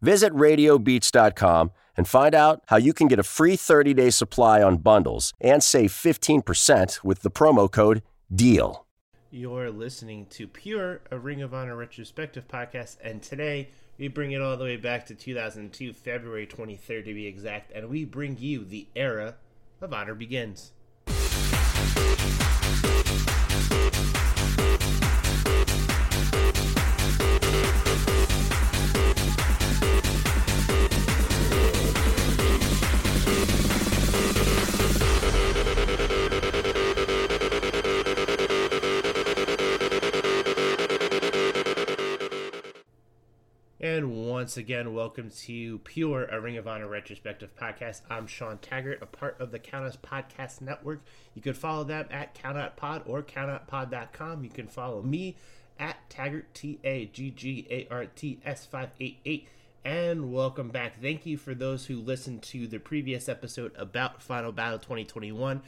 Visit radiobeats.com and find out how you can get a free 30 day supply on bundles and save 15% with the promo code DEAL. You're listening to Pure, a Ring of Honor retrospective podcast, and today we bring it all the way back to 2002, February 23rd to be exact, and we bring you the era of Honor Begins. And once again, welcome to Pure, a Ring of Honor retrospective podcast. I'm Sean Taggart, a part of the Countess Podcast Network. You can follow them at CountOutPod or CountOutPod.com. You can follow me at Taggart, T A G G A R T S 588. And welcome back. Thank you for those who listened to the previous episode about Final Battle 2021.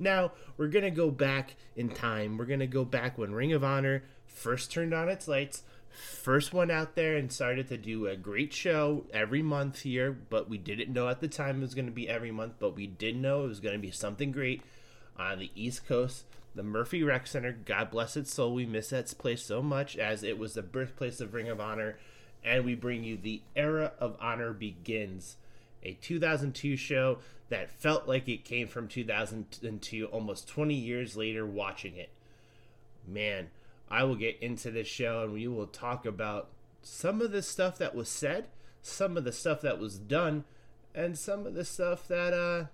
Now, we're going to go back in time. We're going to go back when Ring of Honor first turned on its lights first one out there and started to do a great show every month here but we didn't know at the time it was going to be every month but we did know it was going to be something great on the east coast. The murphy rec center god bless its soul we miss that place so much as it was the birthplace of ring of honor and we bring you the era of honor begins a 2002 show that felt like it came from 2002 almost 20 years later watching it. Man I will get into this show and we will talk about some of the stuff that was said, some of the stuff that was done, and some of the stuff that, uh,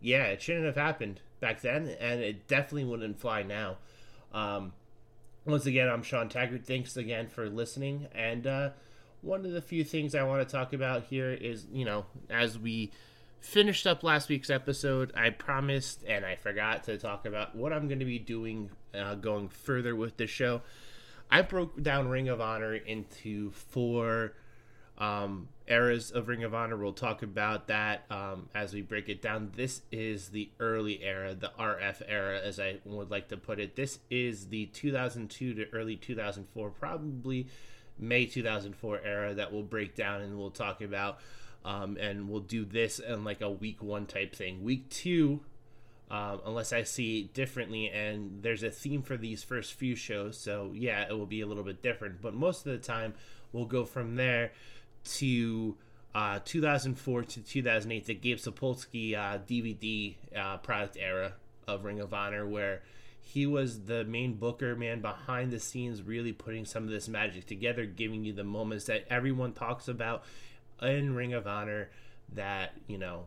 yeah, it shouldn't have happened back then, and it definitely wouldn't fly now. Um, once again, I'm Sean Taggart. Thanks again for listening. And uh, one of the few things I want to talk about here is, you know, as we finished up last week's episode, I promised and I forgot to talk about what I'm going to be doing uh, going further with the show. I broke down Ring of Honor into four um, eras of Ring of Honor. We'll talk about that um, as we break it down. This is the early era, the RF era, as I would like to put it. This is the 2002 to early 2004, probably May 2004 era that we'll break down and we'll talk about. Um, and we'll do this in like a week one type thing. Week two, um, unless I see differently, and there's a theme for these first few shows, so yeah, it will be a little bit different. But most of the time, we'll go from there to uh, 2004 to 2008, the Gabe Sapolsky uh, DVD uh, product era of Ring of Honor, where he was the main booker man behind the scenes, really putting some of this magic together, giving you the moments that everyone talks about in Ring of Honor that you know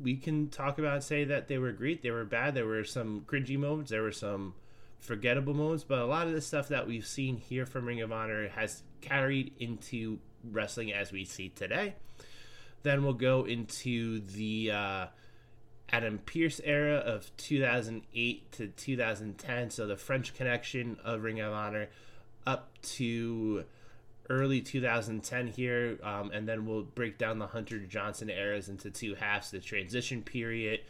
we can talk about say that they were great, they were bad, there were some cringy moments, there were some forgettable moments, but a lot of the stuff that we've seen here from Ring of Honor has carried into wrestling as we see today. Then we'll go into the uh, Adam Pearce era of 2008 to 2010, so the French connection of Ring of Honor up to early 2010 here, um, and then we'll break down the Hunter Johnston eras into two halves the transition period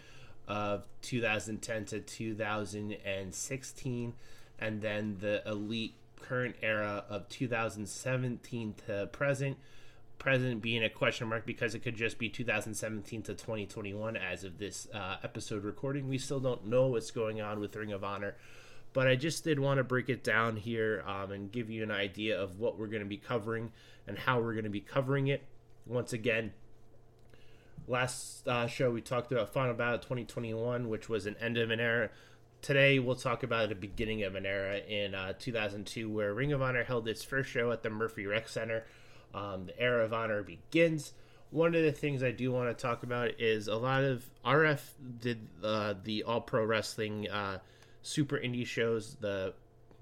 of 2010 to 2016, and then the elite current era of 2017 to present. Present being a question mark because it could just be 2017 to 2021 as of this uh, episode recording. We still don't know what's going on with Ring of Honor but I just did want to break it down here um, and give you an idea of what we're going to be covering and how we're going to be covering it. Once again, last uh, show we talked about Final Battle 2021, which was an end of an era. Today we'll talk about the beginning of an era in uh, 2002, where Ring of Honor held its first show at the Murphy Rec Center. Um, the era of honor begins. One of the things I do want to talk about is a lot of RF did uh, the All Pro Wrestling uh, super indie shows, the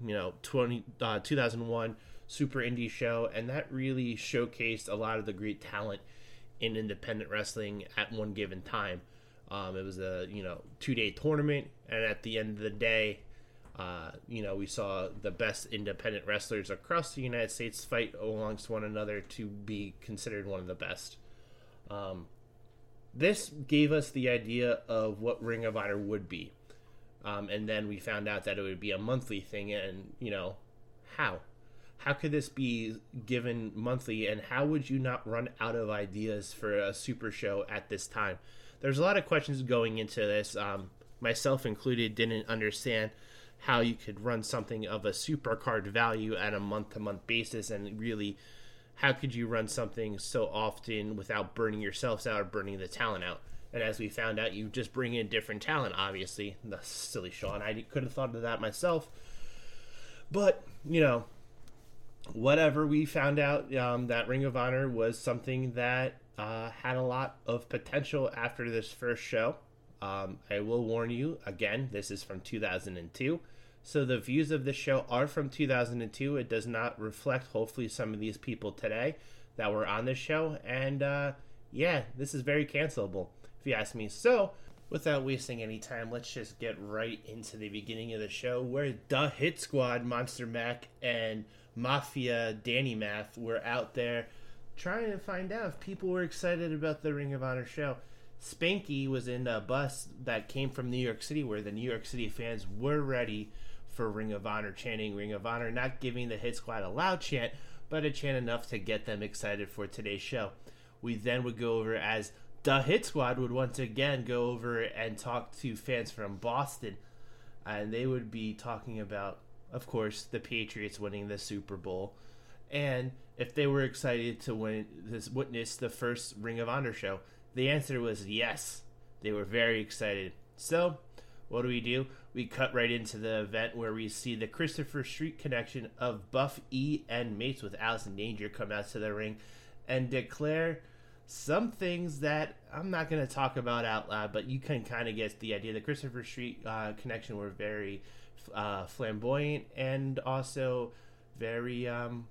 you know 20 uh, 2001 super indie show, and that really showcased a lot of the great talent in independent wrestling at one given time. Um, it was a you know two day tournament, and at the end of the day, uh, you know we saw the best independent wrestlers across the United States fight amongst one another to be considered one of the best. Um, this gave us the idea of what Ring of Honor would be, um, and then we found out that it would be a monthly thing, and you know how? How could this be given monthly and how would you not run out of ideas for a super show at this time? There's a lot of questions going into this. Um, myself included didn't understand how you could run something of a super card value at a month to month basis and really how could you run something so often without burning yourselves out or burning the talent out and as we found out you just bring in different talent obviously the silly sean i could have thought of that myself but you know whatever we found out um, that Ring of Honor was something that uh, had a lot of potential after this first show. Um, I will warn you again, this is from 2002. So the views of this show are from 2002. It does not reflect, hopefully, some of these people today that were on this show. And uh, yeah, this is very cancelable, you ask me. So, without wasting any time, let's just get right into the beginning of the show where the Hit Squad, Monsta Mack, and Mafia Danny Math were out there trying to find out if people were excited about the Ring of Honor show. Spanky was in a bus that came from New York City where the New York City fans were ready for Ring of Honor, chanting Ring of Honor, not giving the Hit Squad a loud chant, but a chant enough to get them excited for today's show. We then would go over as the Hit Squad would once again go over and talk to fans from Boston, and they would be talking about of course, the Patriots winning the Super Bowl, and if they were excited to win this witness the first Ring of Honor show. The answer was yes. They were very excited. So, what do we do? We cut right into the event where we see the Christopher Street connection of Buff E and Mates with Alice Allison Danger come out to the ring and declare some things that I'm not going to talk about out loud, but you can kind of get the idea. The Christopher Street uh, connection were very uh, flamboyant and also very um,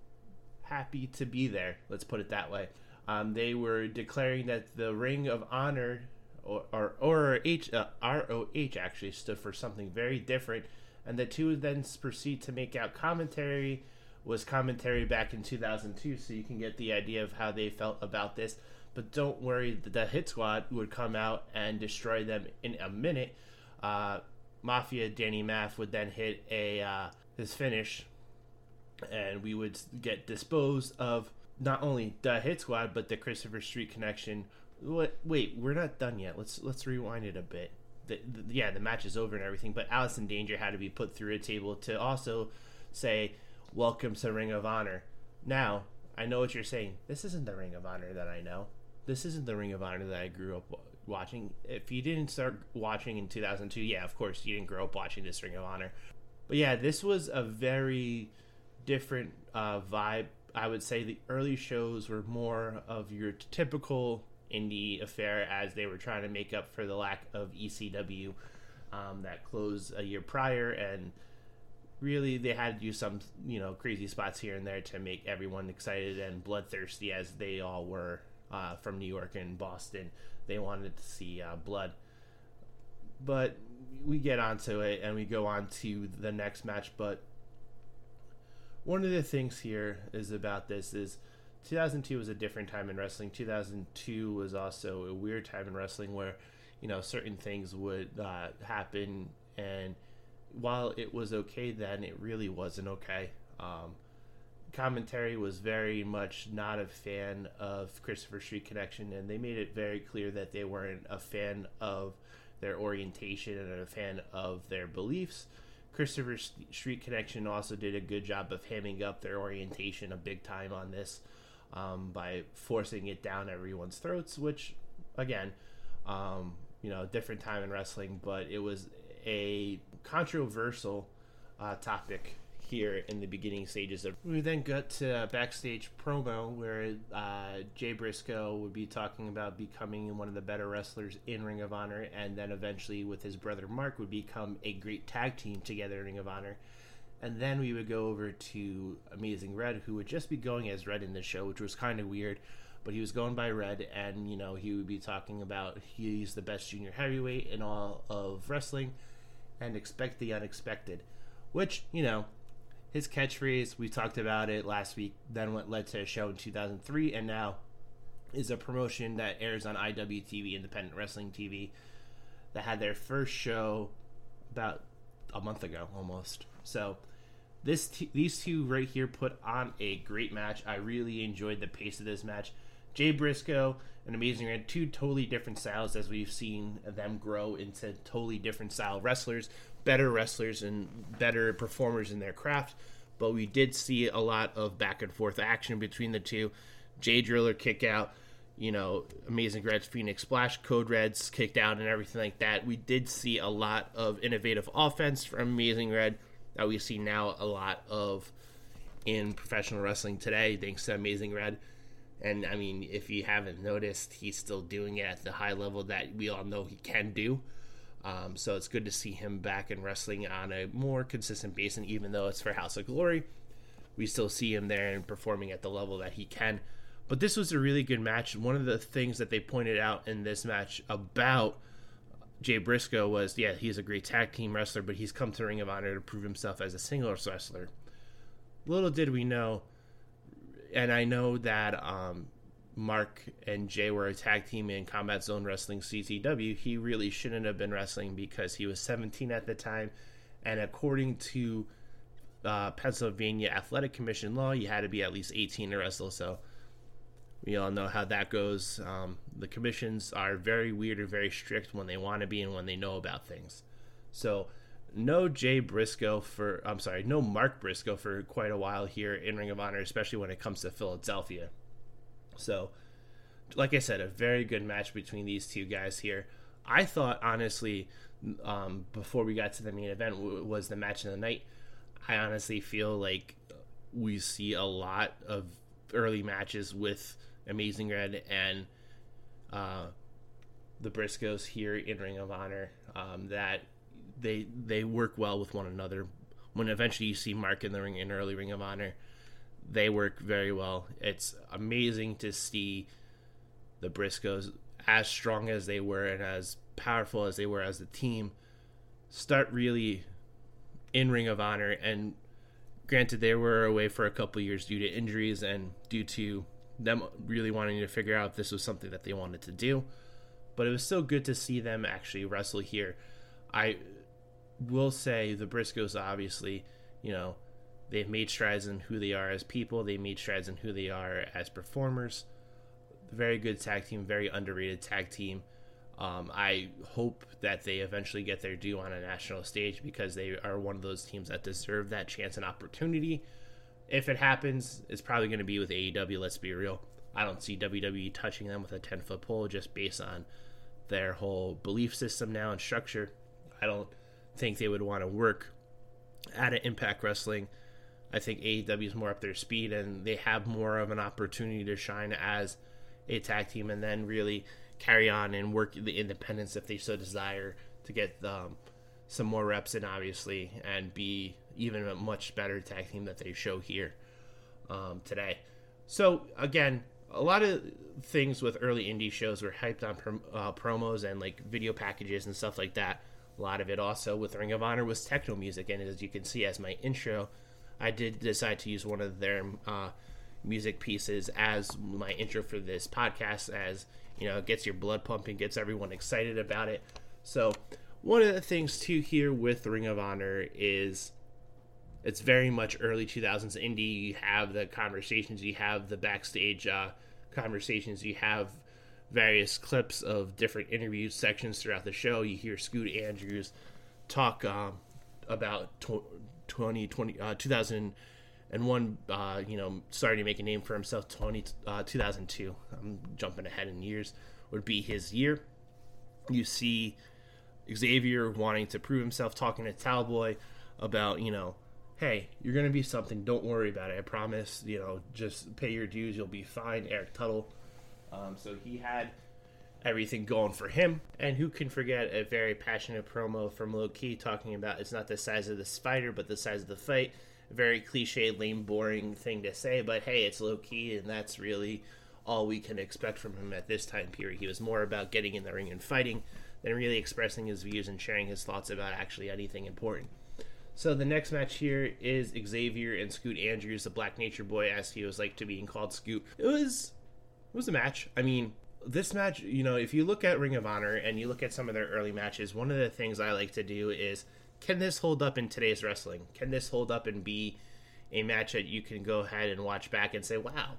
happy to be there. Let's put it that way. Um, they were declaring that the Ring of Honor, or or, or H, uh, ROH actually stood for something very different, and the two then proceed to make out commentary was commentary back in 2002, so you can get the idea of how they felt about this. But don't worry, the Hit Squad would come out and destroy them in a minute. Uh, Mafia Danny Math would then hit a uh, his finish, and we would get disposed of not only the Hit Squad but the Christopher Street connection. What? Wait, we're not done yet. Let's let's rewind it a bit. The, the, yeah, the match is over and everything, but Allison Danger had to be put through a table to also say, "Welcome to Ring of Honor." Now, I know what you're saying. This isn't the Ring of Honor that I know. This isn't the Ring of Honor that I grew up watching. If you didn't start watching in 2002, yeah, of course you didn't grow up watching this Ring of Honor. But yeah, this was a very different uh, vibe. I would say the early shows were more of your typical indie affair as they were trying to make up for the lack of ECW um, that closed a year prior and really they had to do some you know crazy spots here and there to make everyone excited and bloodthirsty as they all were uh, from New York and Boston they wanted to see uh, blood. But we get onto it and we go on to the next match. But one of the things here is about this is 2002 was a different time in wrestling. 2002 was also a weird time in wrestling where you know certain things would uh, happen and while it was okay then it really wasn't okay um, commentary was very much not a fan of Christopher Street Connection, and they made it very clear that they weren't a fan of their orientation and a fan of their beliefs. Christopher Street Connection also did a good job of hamming up their orientation a big time on this um, by forcing it down everyone's throats, which, again, um, you know, different time in wrestling, but it was a controversial uh, topic here in the beginning stages of. We then got to backstage promo where uh, Jay Briscoe would be talking about becoming one of the better wrestlers in Ring of Honor, and then eventually with his brother Mark would become a great tag team together in Ring of Honor. And then we would go over to Amazing Red, who would just be going as Red in the show, which was kind of weird. but he was going by Red, and you know he would be talking about he's the best junior heavyweight in all of wrestling, and expect the unexpected, which you know his catchphrase we talked about it last week. Then what led to a show in 2003, and now is a promotion that airs on IWTV, Independent Wrestling TV, that had their first show about a month ago almost. So this t- these two right here put on a great match. I really enjoyed the pace of this match. Jay Briscoe and Amazing Red, two totally different styles as we've seen them grow into totally different style wrestlers, better wrestlers and better performers in their craft. But we did see a lot of back and forth action between the two. Jay Driller kick out, you know, Amazing Red's Phoenix Splash, Code Reds kicked out, and everything like that. We did see a lot of innovative offense from Amazing Red that we see now a lot of in professional wrestling today, thanks to Amazing Red. And I mean, if you haven't noticed, he's still doing it at the high level that we all know he can do. Um, so it's good to see him back in wrestling on a more consistent basis. And even though it's for House of Glory, we still see him there and performing at the level that he can. But this was a really good match. One of the things that they pointed out in this match about Jay Briscoe was, yeah, he's a great tag team wrestler, but he's come to Ring of Honor to prove himself as a singles wrestler. Little did we know, and I know that um, Mark and Jay were a tag team in Combat Zone Wrestling CZW. He really shouldn't have been wrestling because he was 17 at the time, and according to uh, Pennsylvania Athletic Commission law, you had to be at least 18 to wrestle. So we all know how that goes. Um, the commissions are very weird or very strict when they want to be and when they know about things. So no Jay Briscoe for I'm sorry, no Mark Briscoe for quite a while here in Ring of Honor, especially when it comes to Philadelphia. So, like I said, a very good match between these two guys here. I thought honestly, um, before we got to the main event, w- was the match of the night. I honestly feel like we see a lot of early matches with Amazing Red and uh, the Briscoes here in Ring of Honor um, that they they work well with one another. When eventually you see Mark in the ring in early Ring of Honor, they work very well. It's amazing to see the Briscoes as strong as they were and as powerful as they were as a team start really in Ring of Honor. And granted they were away for a couple years due to injuries and due to them really wanting to figure out if this was something that they wanted to do. But it was still good to see them actually wrestle here. I will say the briscoes obviously you know they've made strides in who they are as people they made strides in who they are as performers very good tag team very underrated tag team um, I hope that they eventually get their due on a national stage because they are one of those teams that deserve that chance and opportunity. If it happens, it's probably going to be with AEW. Let's be real. I don't see WWE touching them with a 10 foot pole just based on their whole belief system now and structure. I don't think they would want to work at an Impact Wrestling. I think AEW is more up their speed and they have more of an opportunity to shine as a tag team and then really carry on and work the independence if they so desire to get um, some more reps in, obviously, and be even a much better tag team that they show here um, today. So, again, a lot of things with early indie shows were hyped on prom- uh, promos and like video packages and stuff like that. A lot of it also with Ring of Honor was techno music, and as you can see, as my intro, I did decide to use one of their uh, music pieces as my intro for this podcast, as you know, it gets your blood pumping, gets everyone excited about it. So, one of the things too here with Ring of Honor is it's very much early 2000s indie. You have the conversations, you have the backstage uh, conversations, you have various clips of different interview sections throughout the show. You hear Scoot Andrews talk um, about 2020, uh, 2001, uh, you know, starting to make a name for himself. 20, uh, 2002, I'm jumping ahead in years, would be his year. You see Xavier wanting to prove himself, talking to Talboy about, you know, hey, you're going to be something. Don't worry about it. I promise. You know, just pay your dues. You'll be fine. Eric Tuttle. Um, so he had everything going for him. And who can forget a very passionate promo from Low Ki talking about it's not the size of the spider, but the size of the fight. Very cliche, lame, boring thing to say, but hey, it's Low Ki, and that's really all we can expect from him at this time period. He was more about getting in the ring and fighting than really expressing his views and sharing his thoughts about actually anything important. So the next match here is Xavier and Scoot Andrews, the Black Nature Boy, as he was like to being called Scoot. It was it was a match. I mean, this match, you know, if you look at Ring of Honor and you look at some of their early matches, one of the things I like to do is can this hold up in today's wrestling? Can this hold up and be a match that you can go ahead and watch back and say, wow,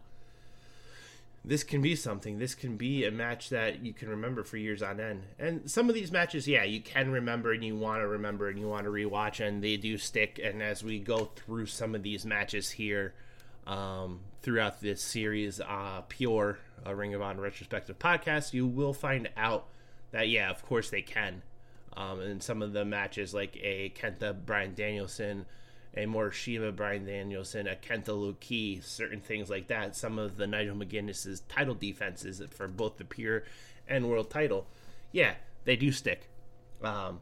this can be something. This can be a match that you can remember for years on end. And some of these matches, yeah, you can remember and you want to remember and you want to rewatch, and they do stick. And as we go through some of these matches here um, throughout this series, uh, pure uh, Ring of Honor retrospective podcast, you will find out that, yeah, of course they can. Um, and some of the matches, like a Kenta Bryan Danielson a Morishima Bryan Danielson, a Kenta Low Ki, certain things like that. Some of the Nigel McGuinness's title defenses for both the pure and world title, yeah, they do stick. Um,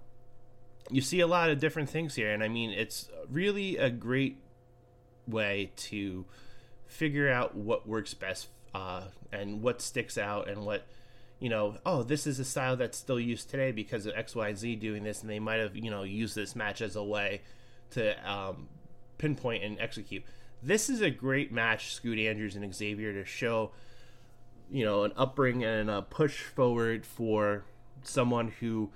you see a lot of different things here, and I mean, it's really a great way to figure out what works best uh, and what sticks out and what you know oh this is a style that's still used today because of x y and z doing this and they might have you know used this match as a way to um, pinpoint and execute. This is a great match, Scoot Andrews and Xavier, to show, you know, an upbringing and a push forward for someone who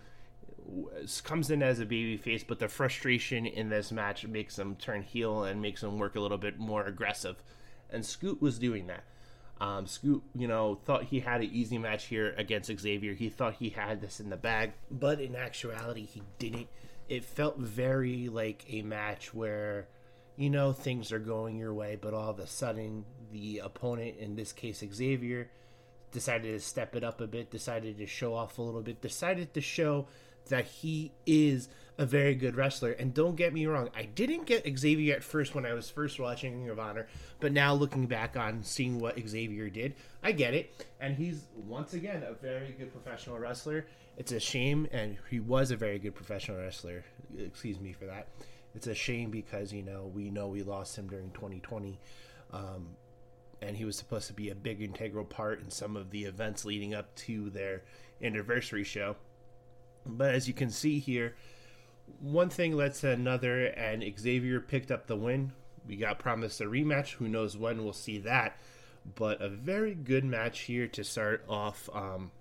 comes in as a baby face, but the frustration in this match makes them turn heel and makes them work a little bit more aggressive. And Scoot was doing that. Um, Scoot, you know, thought he had an easy match here against Xavier. He thought he had this in the bag, but in actuality, he didn't it felt very like a match where you know things are going your way but all of a sudden the opponent in this case Xavier decided to step it up a bit decided to show off a little bit decided to show that he is a very good wrestler and don't get me wrong I didn't get Xavier at first when I was first watching Ring of Honor but now looking back on seeing what Xavier did I get it and he's once again a very good professional wrestler it's a shame, and he was a very good professional wrestler. Excuse me for that. It's a shame because you know we know we lost him during 2020, um, and he was supposed to be a big integral part in some of the events leading up to their anniversary show. But as you can see here, one thing led to another, and Xavier picked up the win. We got promised a rematch. Who knows when we'll see that? But a very good match here to start off um,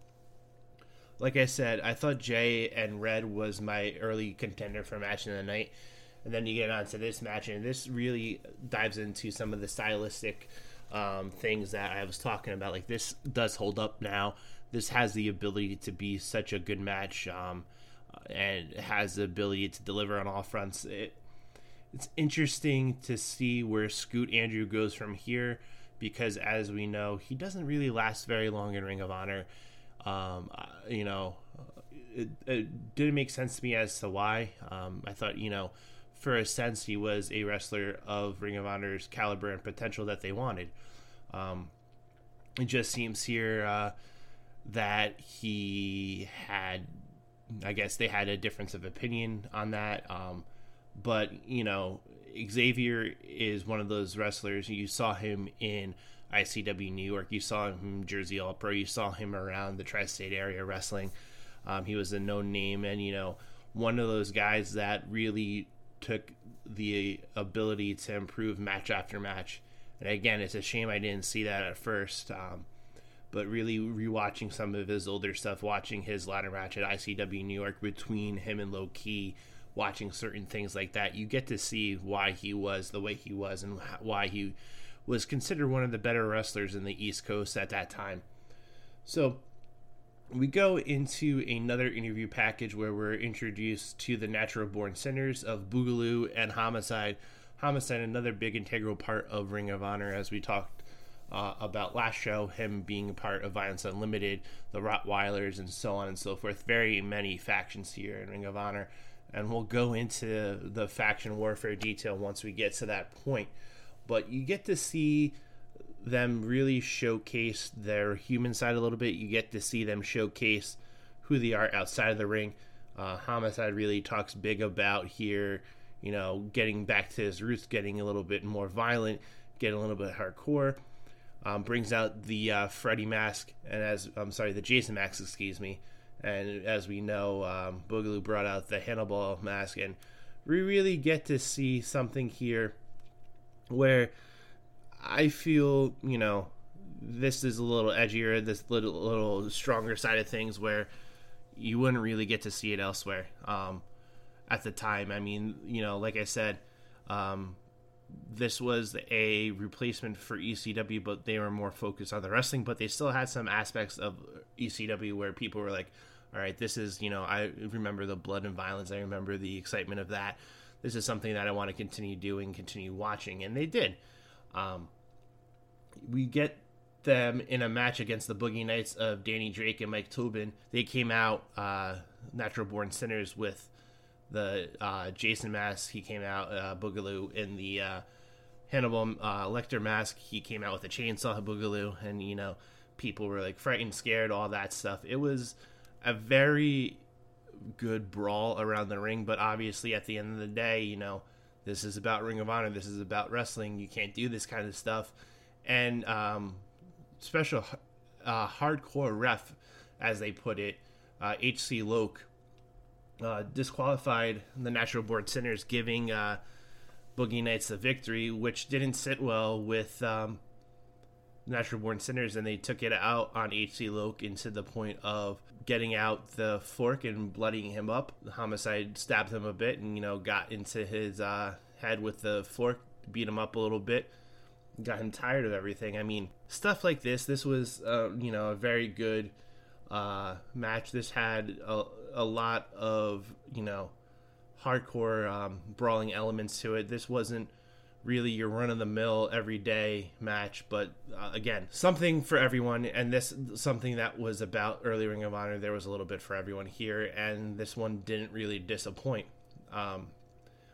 like I said, I thought Jay and Red was my early contender for match of the night. And then you get on to this match, and this really dives into some of the stylistic um, things that I was talking about. Like, this does hold up now. This has the ability to be such a good match um, and has the ability to deliver on all fronts. It, it's interesting to see where Scoot Andrew goes from here because, as we know, he doesn't really last very long in Ring of Honor. Um, you know, it, it, didn't make sense to me as to why. Um, I thought, you know, for a sense, he was a wrestler of Ring of Honor's caliber and potential that they wanted. Um, it just seems here uh, that he had, I guess they had a difference of opinion on that. Um, but, you know, Xavier is one of those wrestlers. You saw him in ICW New York. You saw him in Jersey All Pro. You saw him around the tri-state area wrestling. Um, he was a known name, and you know, one of those guys that really took the ability to improve match after match. And again, it's a shame I didn't see that at first. Um, but really rewatching some of his older stuff, watching his ladder match at ICW New York between him and Low Ki, watching certain things like that, you get to see why he was the way he was and why he was considered one of the better wrestlers in the East Coast at that time. So we go into another interview package where we're introduced to the natural born sinners of Boogaloo and Homicide. Homicide, another big integral part of Ring of Honor, as we talked uh, about last show, him being a part of Violence Unlimited, the Rottweilers, and so on and so forth. Very many factions here in Ring of Honor, and we'll go into the faction warfare detail once we get to that point but you get to see them really showcase their human side a little bit. You get to see them showcase who they are outside of the ring. Uh, Homicide really talks big about here, you know, getting back to his roots, getting a little bit more violent, getting a little bit hardcore. Um, brings out the uh, Freddy mask, and as I'm sorry, the Jason mask, excuse me. And as we know, um, Boogaloo brought out the Hannibal mask, and we really get to see something here where I feel, you know, this is a little edgier, this little little stronger side of things where you wouldn't really get to see it elsewhere um, at the time. I mean, you know, like I said, um, this was a replacement for ECW, but they were more focused on the wrestling. But they still had some aspects of ECW where people were like, "All right, this is you know, I remember the blood and violence. I remember the excitement of that. This is something that I want to continue doing, continue watching." And they did. Um, we get them in a match against the Boogie Knights of Danny Drake and Mike Tobin. They came out uh, natural born sinners with the uh, Jason mask. He came out uh, Boogaloo in the uh, Hannibal uh, Lecter mask. He came out with a chainsaw Boogaloo, and you know people were like frightened, scared, all that stuff. It was a very good brawl around the ring, but obviously at the end of the day, you know this is about Ring of Honor. This is about wrestling. You can't do this kind of stuff. And um, special uh, hardcore ref, as they put it, uh, HC Loc, uh, disqualified the Natural Born Sinners, giving uh, Boogie Knights the victory, which didn't sit well with um, Natural Born Sinners, and they took it out on HC Loc into the point of getting out the fork and bloodying him up. The homicide stabbed him a bit and, you know, got into his uh, head with the fork, beat him up a little bit, got him tired of everything. I mean, stuff like this, this was, uh, you know, a very good uh, match. This had a, a lot of, you know, hardcore um, brawling elements to it. This wasn't really your run of the mill everyday match, but uh, again, something for everyone. And this something that was about early Ring of Honor. There was a little bit for everyone here, and this one didn't really disappoint. Um,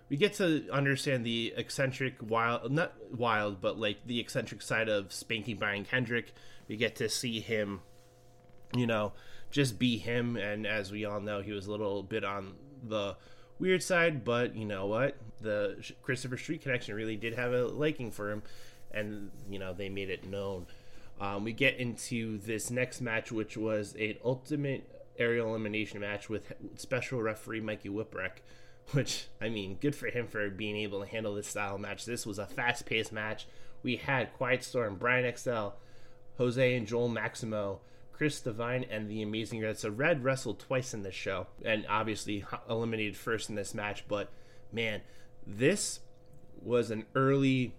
we get to understand the eccentric wild, not wild, but like the eccentric side of spanking Brian Kendrick. We get to see him, you know, just be him. And as we all know, he was a little bit on the weird side, but you know what? The Christopher Street connection really did have a liking for him, and you know they made it known. Um, we get into this next match, which was an ultimate aerial elimination match with special referee Mikey Whipwreck. Which I mean, good for him for being able to handle this style match. This was a fast-paced match. We had Quiet Storm, Brian XL, Jose and Joel Maximo Chris Devine and the Amazing Red. So Red wrestled twice in this show, and obviously eliminated first in this match. But man, this was an early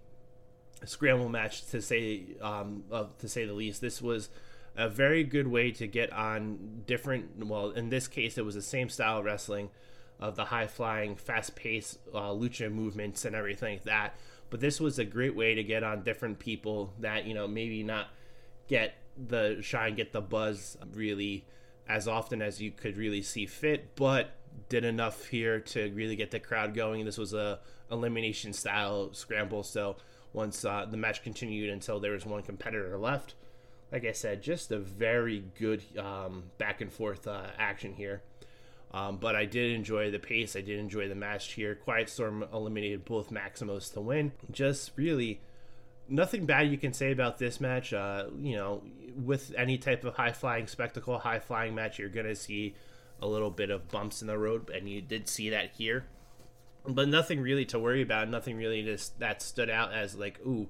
scramble match to say um, uh, to say the least. This was a very good way to get on different. Well, in this case, it was the same style of wrestling of the high flying, fast paced uh, lucha movements and everything like that. But this was a great way to get on different people that you know maybe not get the shine, get the buzz really as often as you could really see fit, but did enough here to really get the crowd going. This was a elimination style scramble, so once uh, the match continued until there was one competitor left, like I said, just a very good um, back and forth uh, action here. Um, but I did enjoy the pace. I did enjoy the match here. Quiet Storm eliminated both Maximos to win. Just really nothing bad you can say about this match. Uh, you know, with any type of high flying spectacle, high flying match, you're gonna see a little bit of bumps in the road, and you did see that here. But nothing really to worry about. Nothing really just that stood out as like, ooh,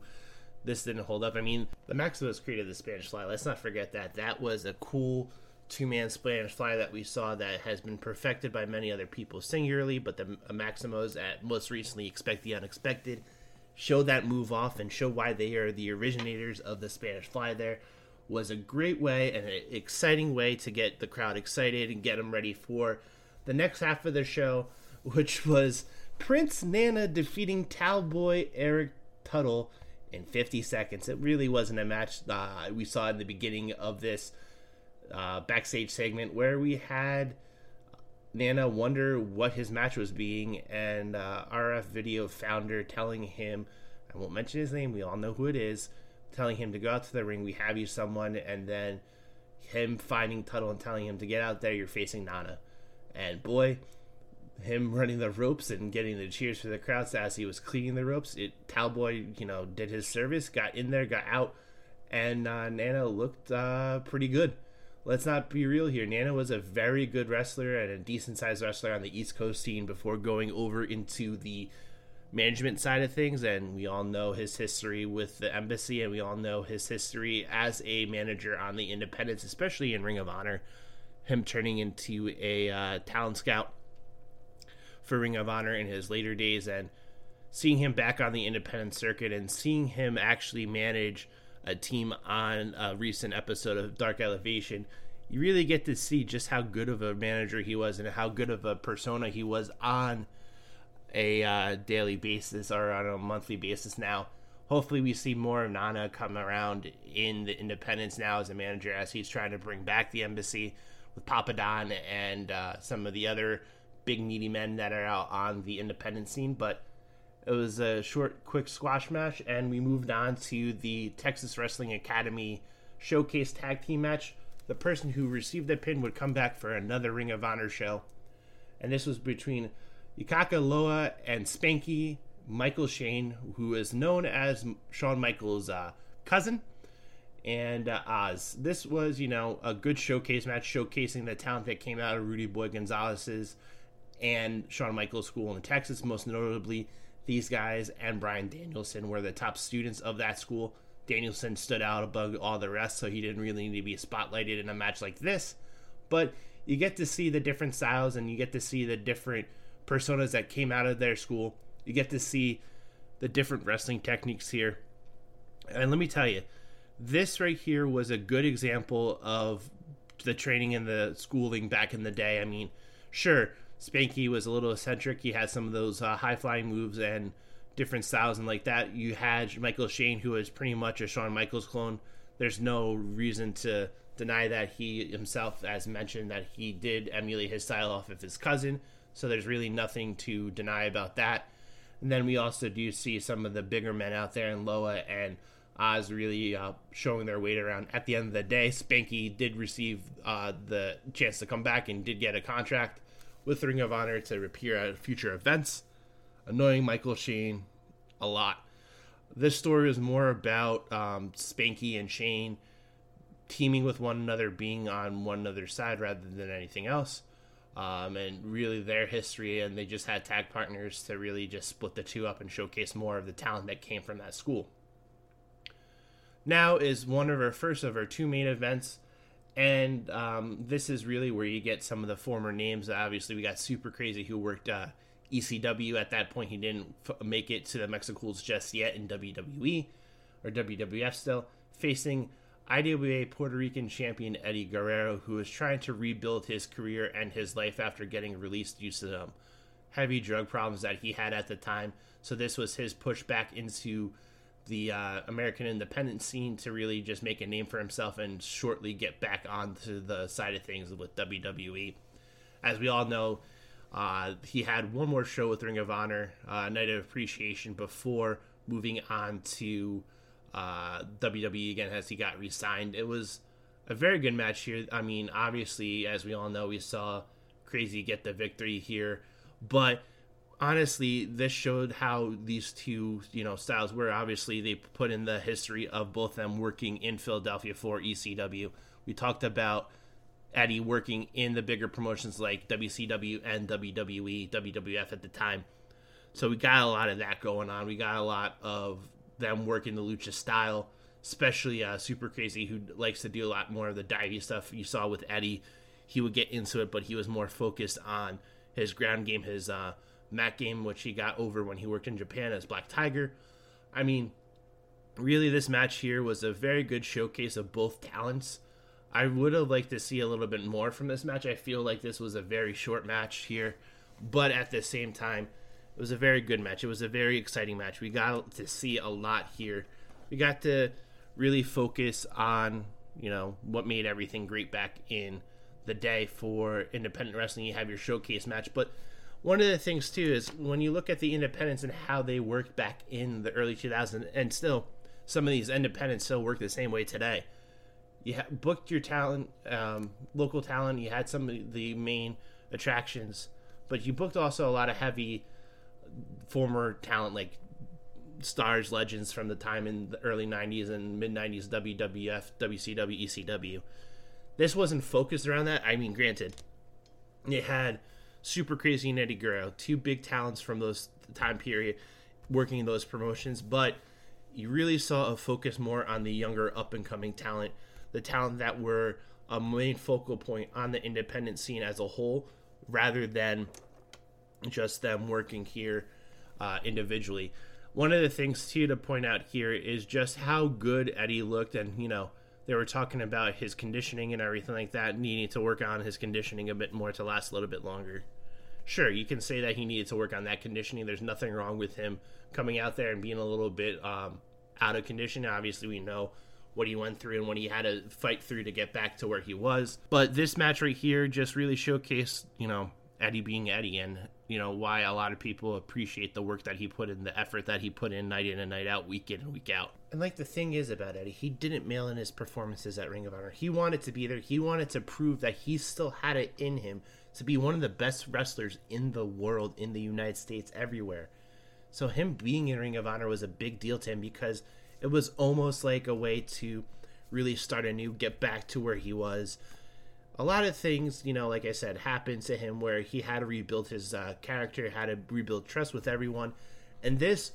this didn't hold up. I mean, the Maximos created the Spanish Fly. Let's not forget that. That was a cool two man Spanish Fly that we saw that has been perfected by many other people singularly, but the Maximos at most recently Expect the Unexpected show that move off and show why they are the originators of the Spanish Fly there was a great way and an exciting way to get the crowd excited and get them ready for the next half of the show, which was Prince Nana defeating Talboy Eric Tuttle in 50 seconds. It really wasn't a match uh, we saw in the beginning of this uh, backstage segment where we had Nana wonder what his match was being, and uh, RF Video founder telling him, I won't mention his name, we all know who it is, telling him to go out to the ring, we have you someone, and then him finding Tuttle and telling him to get out there, you're facing Nana. And boy, him running the ropes and getting the cheers for the crowd as he was cleaning the ropes, it Talboy, you know, did his service, got in there, got out, and uh, Nana looked uh, pretty good. Let's not be real here. Nana was a very good wrestler and a decent sized wrestler on the East Coast scene before going over into the management side of things. And we all know his history with the embassy, and we all know his history as a manager on the independents, especially in Ring of Honor. Him turning into a uh, talent scout for Ring of Honor in his later days, and seeing him back on the independent circuit and seeing him actually manage a team on a recent episode of Dark Elevation, you really get to see just how good of a manager he was and how good of a persona he was on a uh, daily basis or on a monthly basis now. Hopefully, we see more of Nana come around in the independence now as a manager as he's trying to bring back the embassy with Papa Don and uh, some of the other big meaty men that are out on the independent scene. But it was a short, quick squash match, and we moved on to the Texas Wrestling Academy showcase tag team match. The person who received the pin would come back for another Ring of Honor show, and this was between Yuka Loa and Spanky Michael Shane, who is known as Shawn Michaels' uh, cousin, and uh, Oz. This was, you know, a good showcase match, showcasing the talent that came out of Rudy Boy Gonzalez's and Shawn Michaels School in Texas, most notably these guys and Bryan Danielson were the top students of that school. Danielson stood out above all the rest, so he didn't really need to be spotlighted in a match like this. But you get to see the different styles and you get to see the different personas that came out of their school. You get to see the different wrestling techniques here. And let me tell you, this right here was a good example of the training and the schooling back in the day. I mean, sure, Spanky was a little eccentric. He had some of those uh, high flying moves and different styles and like that. You had Michael Shane, who is pretty much a Shawn Michaels clone. There's no reason to deny that he himself, as mentioned, that he did emulate his style off of his cousin. So there's really nothing to deny about that. And then we also do see some of the bigger men out there in Loa and Oz really uh, showing their weight around. At the end of the day, Spanky did receive uh, the chance to come back and did get a contract with the Ring of Honor to appear at future events, annoying Michael Shane a lot. This story is more about um, Spanky and Shane teaming with one another, being on one another's side rather than anything else. Um, and really their history, and they just had tag partners to really just split the two up and showcase more of the talent that came from that school. Now is one of our first of our two main events and um, this is really where you get some of the former names. Obviously, we got Super Crazy, who worked uh, ECW at that point. He didn't f- make it to the Mexicools just yet in WWE or WWF still, facing IWA Puerto Rican champion Eddie Guerrero, who was trying to rebuild his career and his life after getting released due to um, heavy drug problems that he had at the time. So this was his push back into the uh, American independent scene to really just make a name for himself and shortly get back onto the side of things with WWE. As we all know, uh, he had one more show with Ring of Honor, uh, Night of Appreciation, before moving on to uh, WWE again as he got re signed. It was a very good match here. I mean, obviously, as we all know, we saw Crazy get the victory here, but honestly, this showed how these two, you know, styles were. Obviously, they put in the history of both them working in Philadelphia for ECW. We talked about Eddie working in the bigger promotions like WCW and WWE, WWF at the time. So we got a lot of that going on. We got a lot of them working the lucha style, especially uh, Super Crazy, who likes to do a lot more of the divey stuff. You saw with Eddie, he would get into it, but he was more focused on his ground game, his uh, mat game, which he got over when he worked in Japan as Black Tiger. I mean, really, this match here was a very good showcase of both talents. I would have liked to see a little bit more from this match. I feel like this was a very short match here, but at the same time, it was a very good match. It was a very exciting match. We got to see a lot here. We got to really focus on, you know, what made everything great back in the day for independent wrestling. You have your showcase match, but one of the things too is when you look at the independents and how they worked back in the early 2000s, and still some of these independents still work the same way today. You booked your talent, um, local talent. You had some of the main attractions, but you booked also a lot of heavy former talent like stars, legends from the time in the early 90s and mid 90s WWF, WCW, ECW. This wasn't focused around that. I mean, granted, it had Super Crazy and Eddie Guerrero, two big talents from those time period working in those promotions, but you really saw a focus more on the younger up and coming talent, the talent that were a main focal point on the independent scene as a whole, rather than just them working here uh, individually. One of the things too to point out here is just how good Eddie looked, and you know they were talking about his conditioning and everything like that, needing to work on his conditioning a bit more to last a little bit longer. Sure, you can say that he needed to work on that conditioning. There's nothing wrong with him coming out there and being a little bit um, out of condition. Obviously, we know what he went through and what he had to fight through to get back to where he was. But this match right here just really showcased, you know, Eddie being Eddie and, you know, why a lot of people appreciate the work that he put in, the effort that he put in night in and night out, week in and week out. And like the thing is about Eddie, he didn't mail in his performances at Ring of Honor. He wanted to be there. He wanted to prove that he still had it in him to be one of the best wrestlers in the world, in the United States, everywhere. So him being in Ring of Honor was a big deal to him because it was almost like a way to really start anew, get back to where he was. A lot of things, you know, like I said, happened to him where he had to rebuild his uh, character, had to rebuild trust with everyone. And this,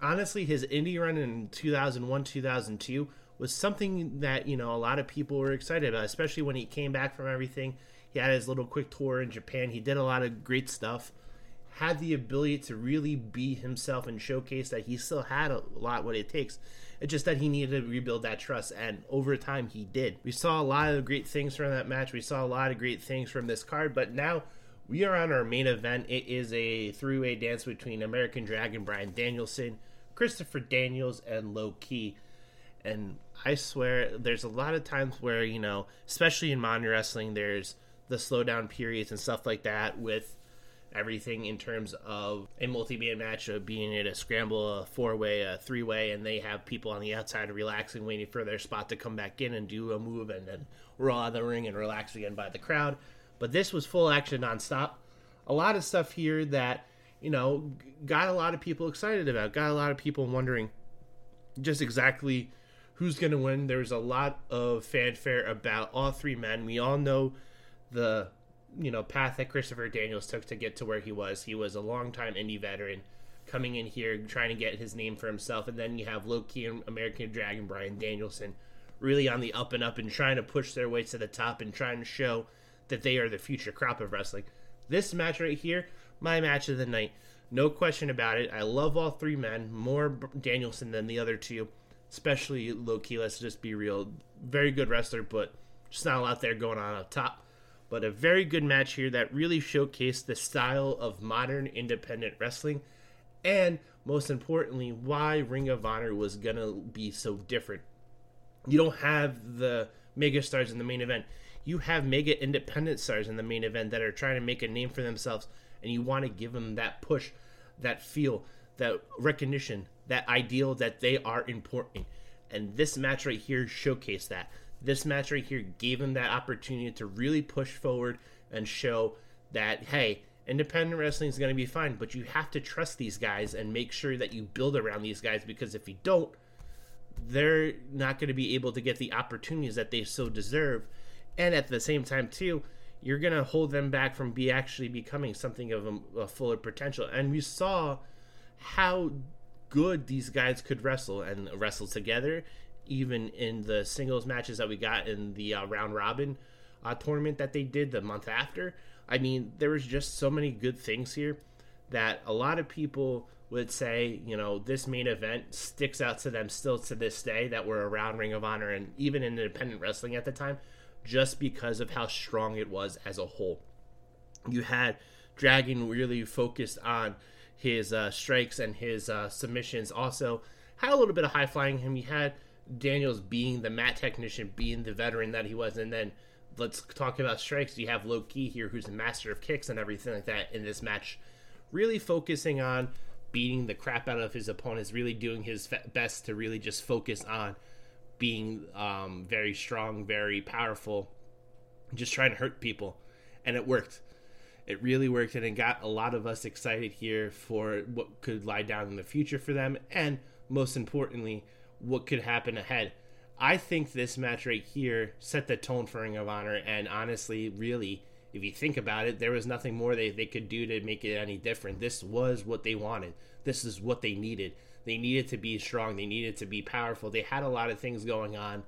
honestly, his indie run in 2001, 2002 was something that, you know, a lot of people were excited about, especially when he came back from everything. He had his little quick tour in Japan. He did a lot of great stuff had the ability to really be himself and showcase that he still had a lot what it takes. It's just that he needed to rebuild that trust, and over time he did. We saw a lot of great things from that match. We saw a lot of great things from this card, but now we are on our main event. It is a three-way dance between American Dragon Bryan Danielson, Christopher Daniels, and Low Ki. And I swear, there's a lot of times where you know, especially in modern wrestling, there's the slowdown periods and stuff like that with everything in terms of a multi-man match of being it a scramble, a four-way, a three-way, and they have people on the outside relaxing, waiting for their spot to come back in and do a move, and then roll out of the ring and relax again by the crowd. But this was full action nonstop. A lot of stuff here that you know got a lot of people excited about, got a lot of people wondering just exactly who's going to win. There's a lot of fanfare about all three men. We all know the you know path that Christopher Daniels took to get to where he was. He was a longtime indie veteran coming in here trying to get his name for himself, and then you have Low Ki and American Dragon Bryan Danielson really on the up and up and trying to push their way to the top and trying to show that they are the future crop of wrestling. This match right here, my match of the night, no question about it. I love all three men more Danielson than the other two, especially Low Ki. Let's just be real, very good wrestler, but just not a lot there going on up top but a very good match here that really showcased the style of modern independent wrestling and most importantly why ring of honor was gonna be so different. You don't have the mega stars in the main event. You have mega independent stars in the main event that are trying to make a name for themselves and you want to give them that push that feel that recognition that ideal that they are important. And this match right here showcased that this match right here gave him that opportunity to really push forward and show that hey independent wrestling is going to be fine but you have to trust these guys and make sure that you build around these guys because if you don't they're not going to be able to get the opportunities that they so deserve. And at the same time too you're going to hold them back from be actually becoming something of a, a fuller potential. And we saw how good these guys could wrestle and wrestle together even in the singles matches that we got in the uh, round robin uh, tournament that they did the month after. I mean, there was just so many good things here that a lot of people would say, you know, this main event sticks out to them still to this day that were around Ring of Honor and even in independent wrestling at the time, just because of how strong it was as a whole. You had Dragon really focused on his uh, strikes and his uh, submissions. Also, had a little bit of high flying him. He had Daniels being the mat technician, being the veteran that he was, and then let's talk about strikes. You have Low here, who's a master of kicks and everything like that in this match, really focusing on beating the crap out of his opponents, really doing his best to really just focus on being um, very strong, very powerful, just trying to hurt people, and it worked. It really worked and it got a lot of us excited here for what could lie down in the future for them and most importantly, what could happen ahead. I think this match right here set the tone for Ring of Honor and honestly, really, if you think about it, there was nothing more they, they could do to make it any different. This was what they wanted. This is what they needed. They needed to be strong. They needed to be powerful. They had a lot of things going on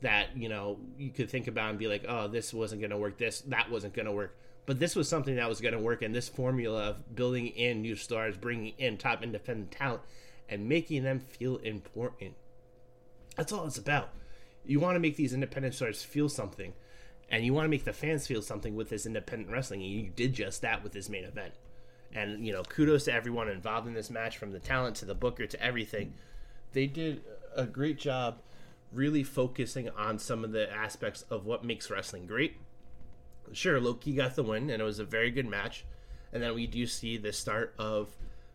that, you know, you could think about and be like, oh, this wasn't going to work. This, that wasn't going to work. But this was something that was going to work. And this formula of building in new stars, bringing in top independent talent, and making them feel important. That's all it's about. You want to make these independent stars feel something, and you want to make the fans feel something with this independent wrestling, and you did just that with this main event. And, you know, kudos to everyone involved in this match, from the talent to the booker to everything. They did a great job really focusing on some of the aspects of what makes wrestling great. Sure, Low Ki got the win, and it was a very good match. And then we do see the start of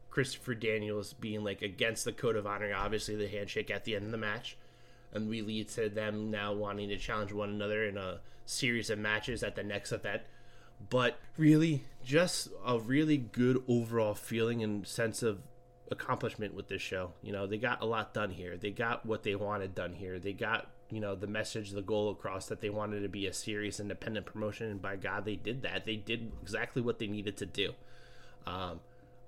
Christopher Daniels being like against the code of honor, obviously the handshake at the end of the match, and we lead to them now wanting to challenge one another in a series of matches at the next event. But really, just a really good overall feeling and sense of accomplishment with this show. You know, they got a lot done here. They got what they wanted done here. They got, you know, the message, the goal across that they wanted to be a serious independent promotion. And by God, they did that. They did exactly what they needed to do. Um,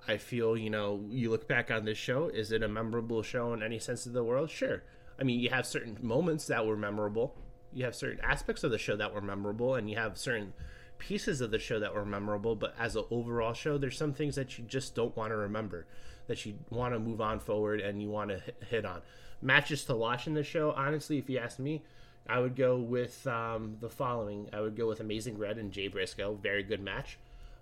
I feel, you know, you look back on this show, is it a memorable show in any sense of the world? Sure. I mean, you have certain moments that were memorable. You have certain aspects of the show that were memorable, and you have certain pieces of the show that were memorable. But as an overall show, there's some things that you just don't want to remember, that you want to move on forward and you want to hit on. Matches to watch in the show, honestly, if you ask me, I would go with um, the following. I would go with Amazing Red and Jay Briscoe. Very good match.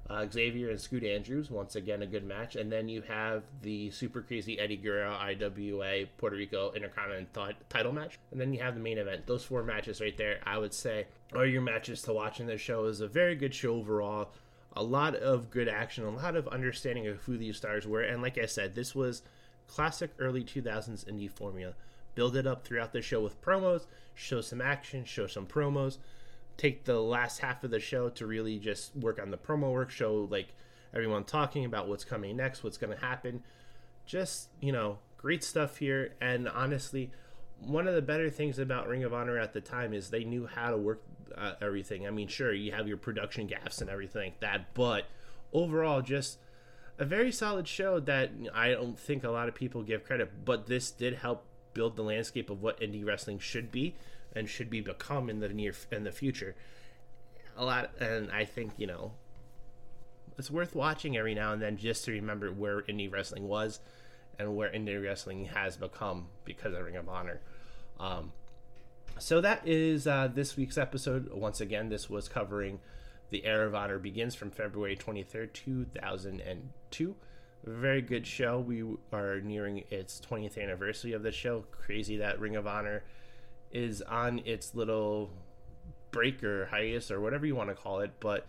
Uh, Xavier and Scoot Andrews, once again, a good match. And then you have the super crazy Eddie Guerrero IWA Puerto Rico Intercontinental th- title match. And then you have the main event. Those four matches right there, I would say, are your matches to watch in this show. is a very good show overall. A lot of good action, a lot of understanding of who these stars were. And like I said, this was classic early 2000s indie formula. Build it up throughout the show with promos, show some action, show some promos take the last half of the show to really just work on the promo work, show like everyone talking about what's coming next, what's going to happen. Just, you know, great stuff here. And honestly, one of the better things about Ring of Honor at the time is they knew how to work uh, everything. I mean, sure, you have your production gaps and everything like that, but overall, just a very solid show that I don't think a lot of people give credit, but this did help build the landscape of what indie wrestling should be and should be become in the near in the future. A lot, and I think you know, it's worth watching every now and then just to remember where indie wrestling was and where indie wrestling has become because of Ring of Honor. Um, so that is uh, this week's episode. Once again, this was covering the Era of Honor begins from February 23rd, 2002. Very good show. We are nearing its 20th anniversary of the show. Crazy that Ring of Honor is on its little break or hiatus or whatever you want to call it. But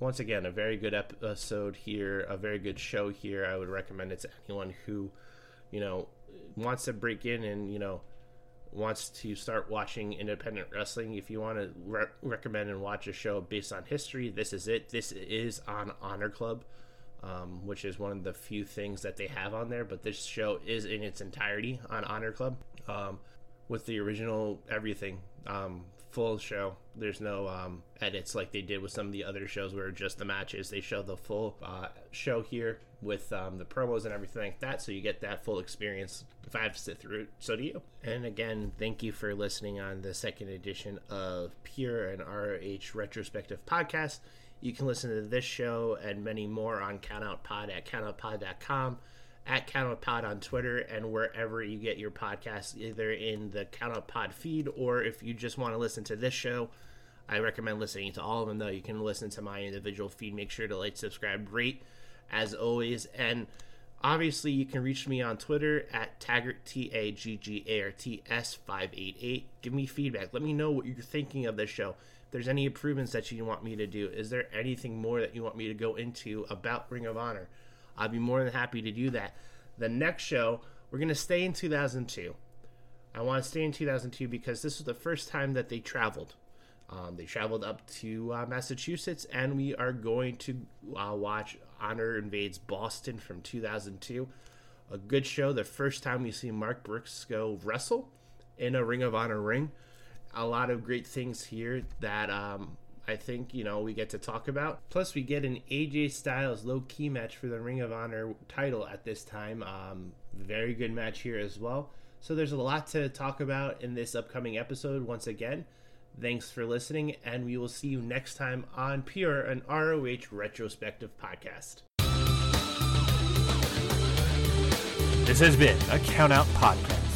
once again, a very good episode here, a very good show here. I would recommend it to anyone who, you know, wants to break in and, you know, wants to start watching independent wrestling. If you want to re- recommend and watch a show based on history, this is it. This is on Honor Club. Um, which is one of the few things that they have on there, but this show is in its entirety on Honor Club. Um, with the original everything um, full show. There's no um, edits like they did with some of the other shows where just the matches. They show the full uh, show here with um, the promos and everything like that, so you get that full experience. If I have to sit through it, so do you. And again, thank you for listening on the second edition of Pure and ROH Retrospective Podcast. You can listen to this show and many more on CountOutPod at countoutpod.com at Count Pod on Twitter and wherever you get your podcasts, either in the Count Pod feed or if you just want to listen to this show. I recommend listening to all of them, though. You can listen to my individual feed. Make sure to like, subscribe, rate, as always. And obviously, you can reach me on Twitter at Taggart, T A G G A R T S 588. Give me feedback. Let me know what you're thinking of this show. If there's any improvements that you want me to do, is there anything more that you want me to go into about Ring of Honor? I'd be more than happy to do that. The next show, we're going to stay in 2002. I want to stay in 2002 because this was the first time that they traveled. Um, they traveled up to uh, Massachusetts, and we are going to uh, watch Honor Invades Boston from 2002. A good show. The first time we see Mark Briscoe go wrestle in a Ring of Honor ring. A lot of great things here that um, I think you know we get to talk about. Plus, we get an AJ Styles Low Ki match for the Ring of Honor title at this time. Um, very good match here as well. So there's a lot to talk about in this upcoming episode. Once again, thanks for listening, and we will see you next time on Pure, an ROH retrospective podcast. This has been a Countout Podcast.